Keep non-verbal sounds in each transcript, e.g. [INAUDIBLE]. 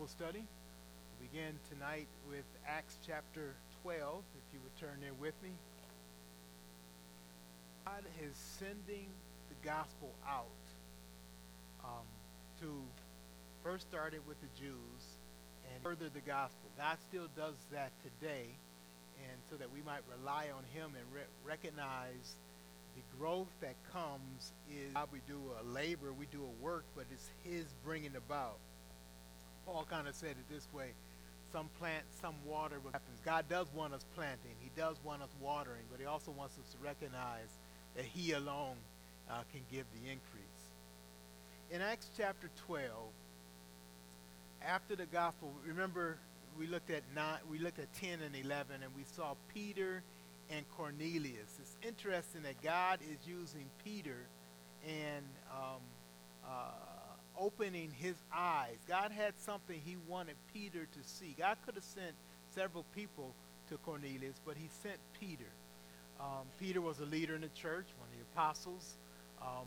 Bible study. We begin tonight with Acts chapter 12, if you would turn there with me. God is sending the gospel out um, to first started with the Jews and further the gospel. God still does that today, and so that we might rely on Him and re- recognize the growth that comes is how we do a labor, we do a work, but it's His bringing about. Paul kind of said it this way some plant, some water, what happens. God does want us planting, He does want us watering, but He also wants us to recognize that He alone uh, can give the increase. In Acts chapter 12, after the gospel, remember we looked at nine, we looked at 10 and 11, and we saw Peter and Cornelius. It's interesting that God is using Peter and um, uh, opening his eyes. God had something he wanted Peter to see. God could have sent several people to Cornelius, but he sent Peter. Um, Peter was a leader in the church, one of the apostles. Um,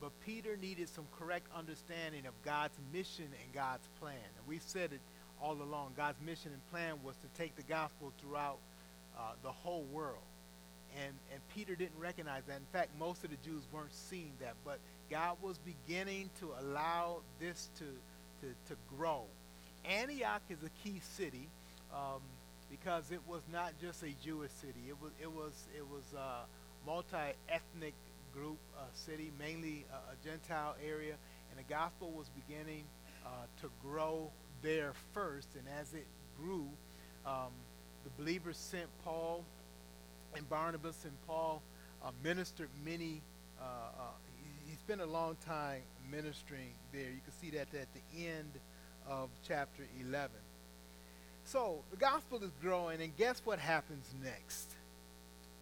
but Peter needed some correct understanding of God's mission and God's plan. And we've said it all along. God's mission and plan was to take the gospel throughout uh, the whole world. And, and Peter didn't recognize that. In fact, most of the Jews weren't seeing that. But God was beginning to allow this to, to, to grow. Antioch is a key city um, because it was not just a Jewish city. It was, it was, it was a multi-ethnic group city, mainly uh, a Gentile area. And the gospel was beginning uh, to grow there first. And as it grew, um, the believers sent Paul and Barnabas, and Paul uh, ministered many. Uh, uh, he, he, spent a long time ministering there. You can see that at the end of chapter 11. So the gospel is growing, and guess what happens next?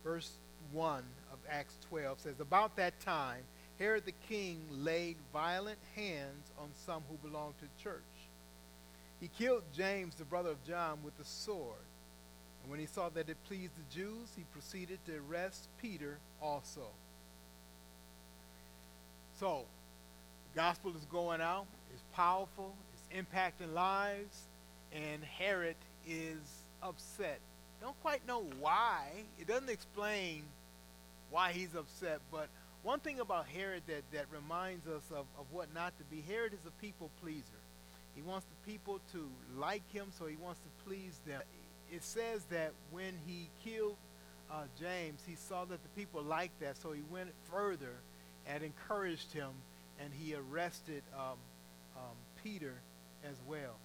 Verse 1 of Acts 12 says, About that time, Herod the king laid violent hands on some who belonged to the church. He killed James, the brother of John, with the sword. And when he saw that it pleased the Jews, he proceeded to arrest Peter also. So, the gospel is going out, it's powerful, it's impacting lives, and Herod is upset. Don't quite know why. It doesn't explain why he's upset, but one thing about Herod that, that reminds us of, of what not to be Herod is a people pleaser. He wants the people to like him, so he wants to please them. It says that when he killed uh, James, he saw that the people liked that, so he went further and encouraged him, and he arrested um, um, Peter as well.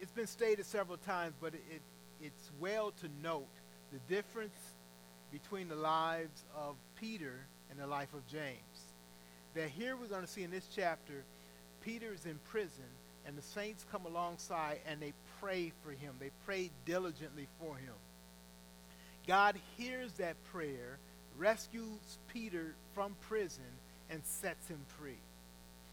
It's been stated several times, but it, it, it's well to note the difference between the lives of Peter and the life of James. That here we're going to see in this chapter, Peter is in prison and the saints come alongside and they pray for him. They pray diligently for him. God hears that prayer, rescues Peter from prison, and sets him free.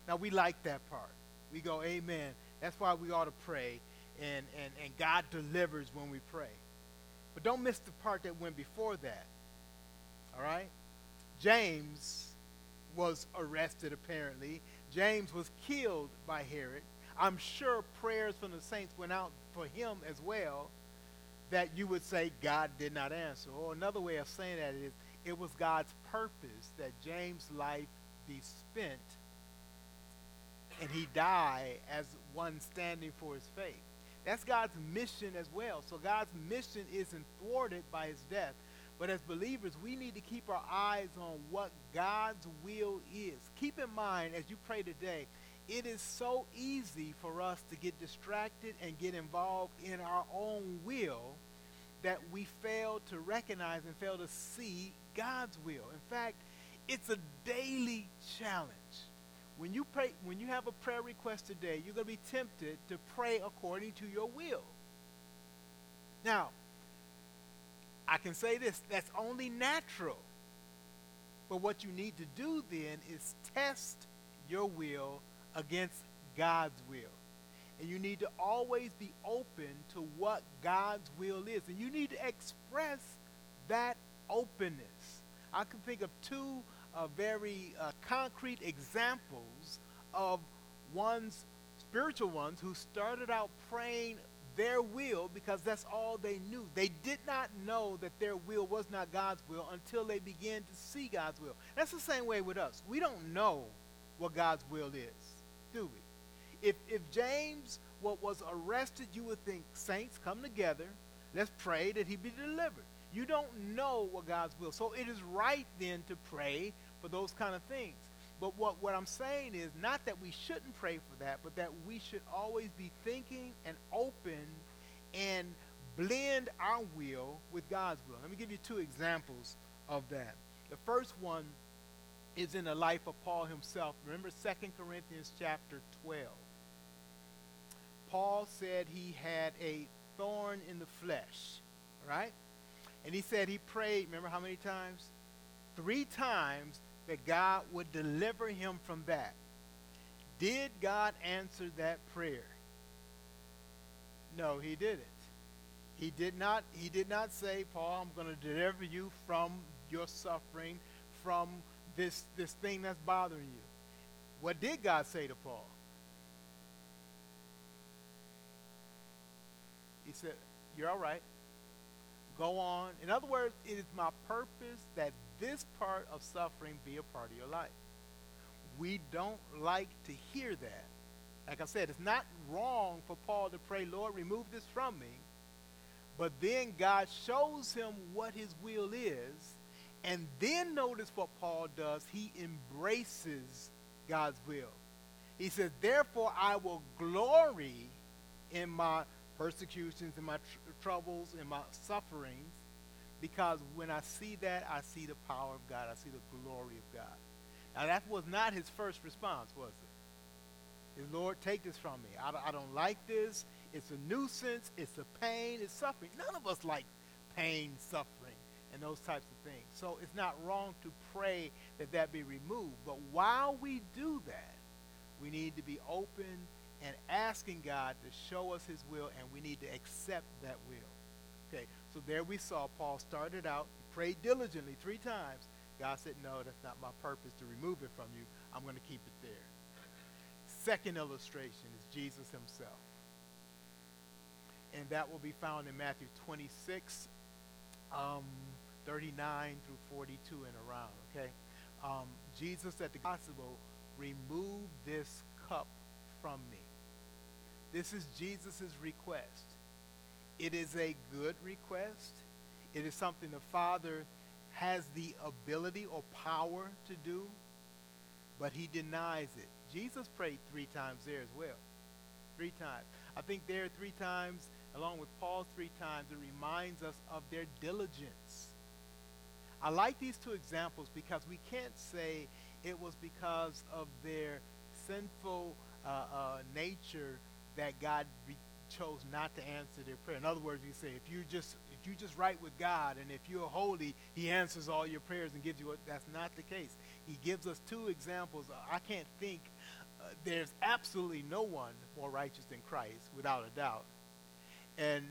Now, we like that part. We go, Amen. That's why we ought to pray, and, and, and God delivers when we pray. But don't miss the part that went before that. All right? James was arrested, apparently. James was killed by Herod. I'm sure prayers from the saints went out for him as well that you would say God did not answer. Or another way of saying that is it was God's purpose that James' life be spent and he die as one standing for his faith. That's God's mission as well. So God's mission isn't thwarted by his death. But as believers, we need to keep our eyes on what God's will is. Keep in mind as you pray today, it is so easy for us to get distracted and get involved in our own will that we fail to recognize and fail to see God's will. In fact, it's a daily challenge. When you pray, when you have a prayer request today, you're going to be tempted to pray according to your will. Now, I can say this, that's only natural. But what you need to do then is test your will against God's will. And you need to always be open to what God's will is. And you need to express that openness. I can think of two uh, very uh, concrete examples of one's spiritual ones who started out praying their will because that's all they knew. They did not know that their will was not God's will until they began to see God's will. That's the same way with us. We don't know what God's will is, do it. If, if James what was arrested, you would think, saints, come together. Let's pray that he be delivered. You don't know what God's will. So it is right then to pray for those kind of things. But what, what I'm saying is not that we shouldn't pray for that, but that we should always be thinking and open and blend our will with God's will. Let me give you two examples of that. The first one is in the life of Paul himself. Remember 2 Corinthians chapter 12. Paul said he had a thorn in the flesh, right? And he said he prayed, remember how many times? Three times that God would deliver him from that. Did God answer that prayer? No, he didn't. He did not he did not say, Paul, I'm going to deliver you from your suffering, from this this thing that's bothering you. What did God say to Paul? He said, You're all right. Go on. In other words, it is my purpose that this part of suffering be a part of your life. We don't like to hear that. Like I said, it's not wrong for Paul to pray, Lord, remove this from me. But then God shows him what his will is. And then notice what Paul does. He embraces God's will. He says, Therefore, I will glory in my persecutions, in my tr- troubles, in my sufferings, because when I see that, I see the power of God. I see the glory of God. Now, that was not his first response, was it? His Lord, take this from me. I, I don't like this. It's a nuisance. It's a pain. It's suffering. None of us like pain, suffering, and those types of things. So it's not wrong to pray that that be removed. But while we do that, we need to be open and asking God to show us his will, and we need to accept that will. Okay, so there we saw Paul started out, prayed diligently three times. God said, No, that's not my purpose to remove it from you. I'm going to keep it there. Second illustration is Jesus himself. And that will be found in Matthew 26, um, 39 through 42 and around, okay? Um, Jesus at the gospel, remove this cup from me. This is Jesus' request. It is a good request. It is something the Father has the ability or power to do, but he denies it. Jesus prayed three times there as well. Three times. I think there three times, along with Paul three times, it reminds us of their diligence. I like these two examples because we can't say it was because of their sinful uh, uh, nature that God re- chose not to answer their prayer. In other words, we say if you just if you just right with God and if you're holy, He answers all your prayers and gives you what. That's not the case. He gives us two examples. I can't think. Uh, there's absolutely no one more righteous than Christ, without a doubt. And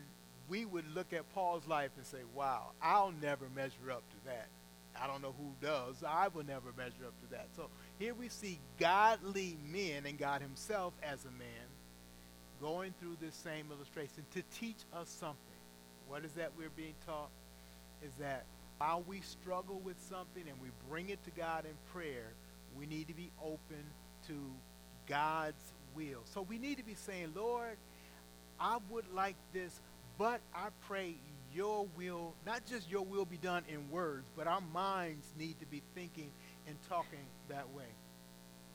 we would look at Paul's life and say, "Wow, I'll never measure up to that." I don't know who does. I will never measure up to that. So here we see godly men and God Himself as a man going through this same illustration to teach us something. What is that we're being taught? Is that while we struggle with something and we bring it to God in prayer, we need to be open to God's will. So we need to be saying, Lord, I would like this, but I pray your will, not just your will be done in words, but our minds need to be thinking and talking that way.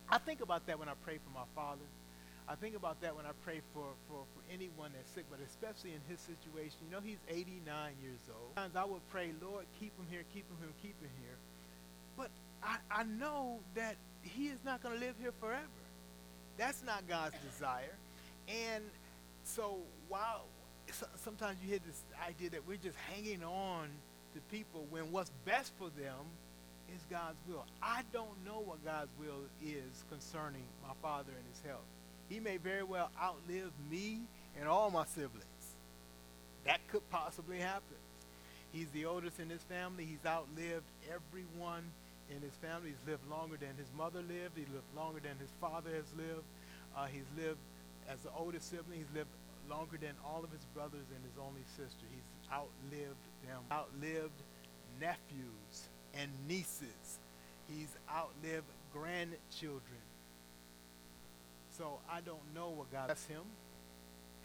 I think about that when I pray for my father. I think about that when I pray for, for, for anyone that's sick, but especially in his situation. You know, he's 89 years old. Sometimes I would pray, Lord, keep him here, keep him here, keep him here. But I, I know that he is not going to live here forever. That's not God's desire. And so while sometimes you hear this idea that we're just hanging on to people when what's best for them is God's will. I don't know what God's will is concerning my father and his health. He may very well outlive me and all my siblings. That could possibly happen. He's the oldest in his family. He's outlived everyone in his family. He's lived longer than his mother lived. He lived longer than his father has lived. Uh, he's lived as the oldest sibling, he's lived longer than all of his brothers and his only sister. He's outlived them, outlived nephews and nieces. He's outlived grandchildren. So I don't know what God bless him,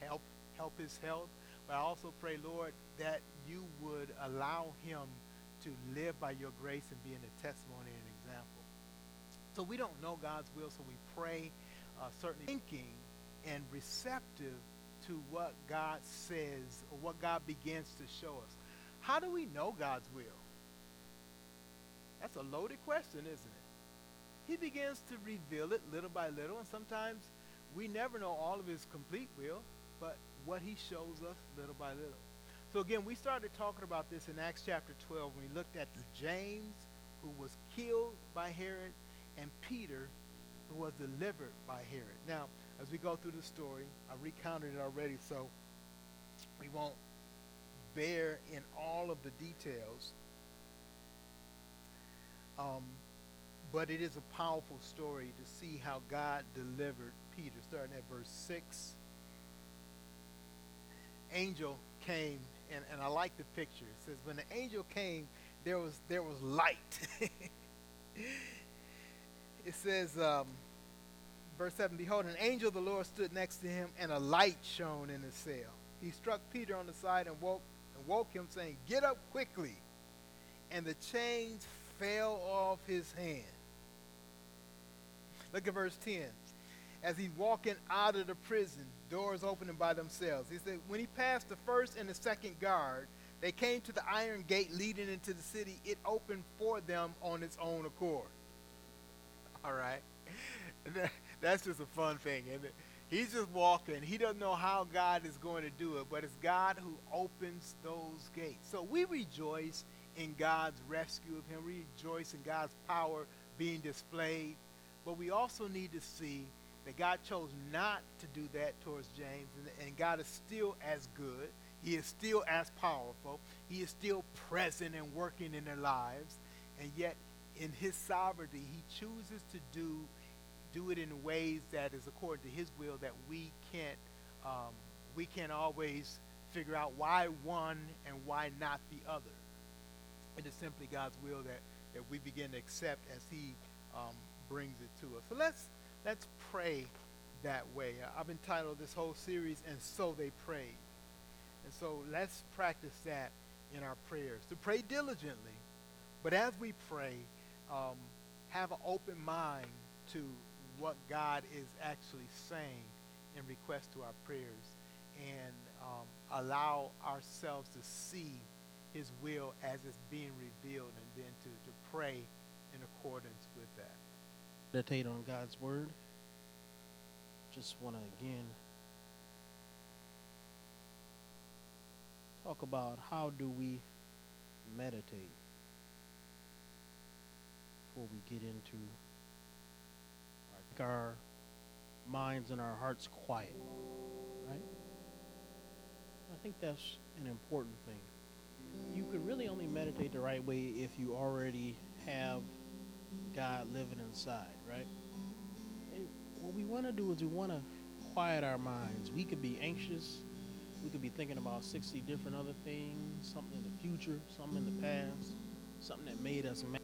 help help his health, but I also pray, Lord, that you would allow him to live by your grace and being a testimony and an example. So we don't know God's will, so we pray, uh, certainly thinking and receptive to what God says or what God begins to show us. How do we know God's will? That's a loaded question, isn't it? He begins to reveal it little by little, and sometimes we never know all of his complete will, but what he shows us little by little. So again, we started talking about this in Acts chapter 12 when we looked at James, who was killed by Herod, and Peter, who was delivered by Herod. Now, as we go through the story, I recounted it already, so we won't bear in all of the details. Um, but it is a powerful story to see how God delivered Peter, starting at verse 6. Angel came, and, and I like the picture. It says, When the angel came, there was there was light. [LAUGHS] it says, um, verse 7 Behold, an angel of the Lord stood next to him, and a light shone in his cell. He struck Peter on the side and woke, and woke him, saying, Get up quickly. And the chains fell off his hand. Look at verse 10. As he's walking out of the prison, doors opening by themselves. He said, When he passed the first and the second guard, they came to the iron gate leading into the city. It opened for them on its own accord. All right. [LAUGHS] That's just a fun thing, isn't it? He's just walking. He doesn't know how God is going to do it, but it's God who opens those gates. So we rejoice in God's rescue of him. We rejoice in God's power being displayed. But we also need to see that God chose not to do that towards James, and, and God is still as good. He is still as powerful. He is still present and working in their lives. And yet, in his sovereignty, he chooses to do do it in ways that is according to his will that we can't um, we can't always figure out why one and why not the other. It is simply God's will that, that we begin to accept as he um, brings it to us. So let's let's pray that way. I've entitled this whole series, And So They Prayed. And so let's practice that in our prayers, to pray diligently. But as we pray, um, have an open mind to what God is actually saying in request to our prayers and um, allow ourselves to see his will as it's being revealed and then to, to pray in accordance with that. Meditate on God's word. Just want to again talk about how do we meditate before we get into our minds and our hearts quiet, right? I think that's an important thing. You could really only meditate the right way if you already have God living inside, right? And what we want to do is we want to quiet our minds. We could be anxious. We could be thinking about 60 different other things, something in the future, something in the past, something that made us mad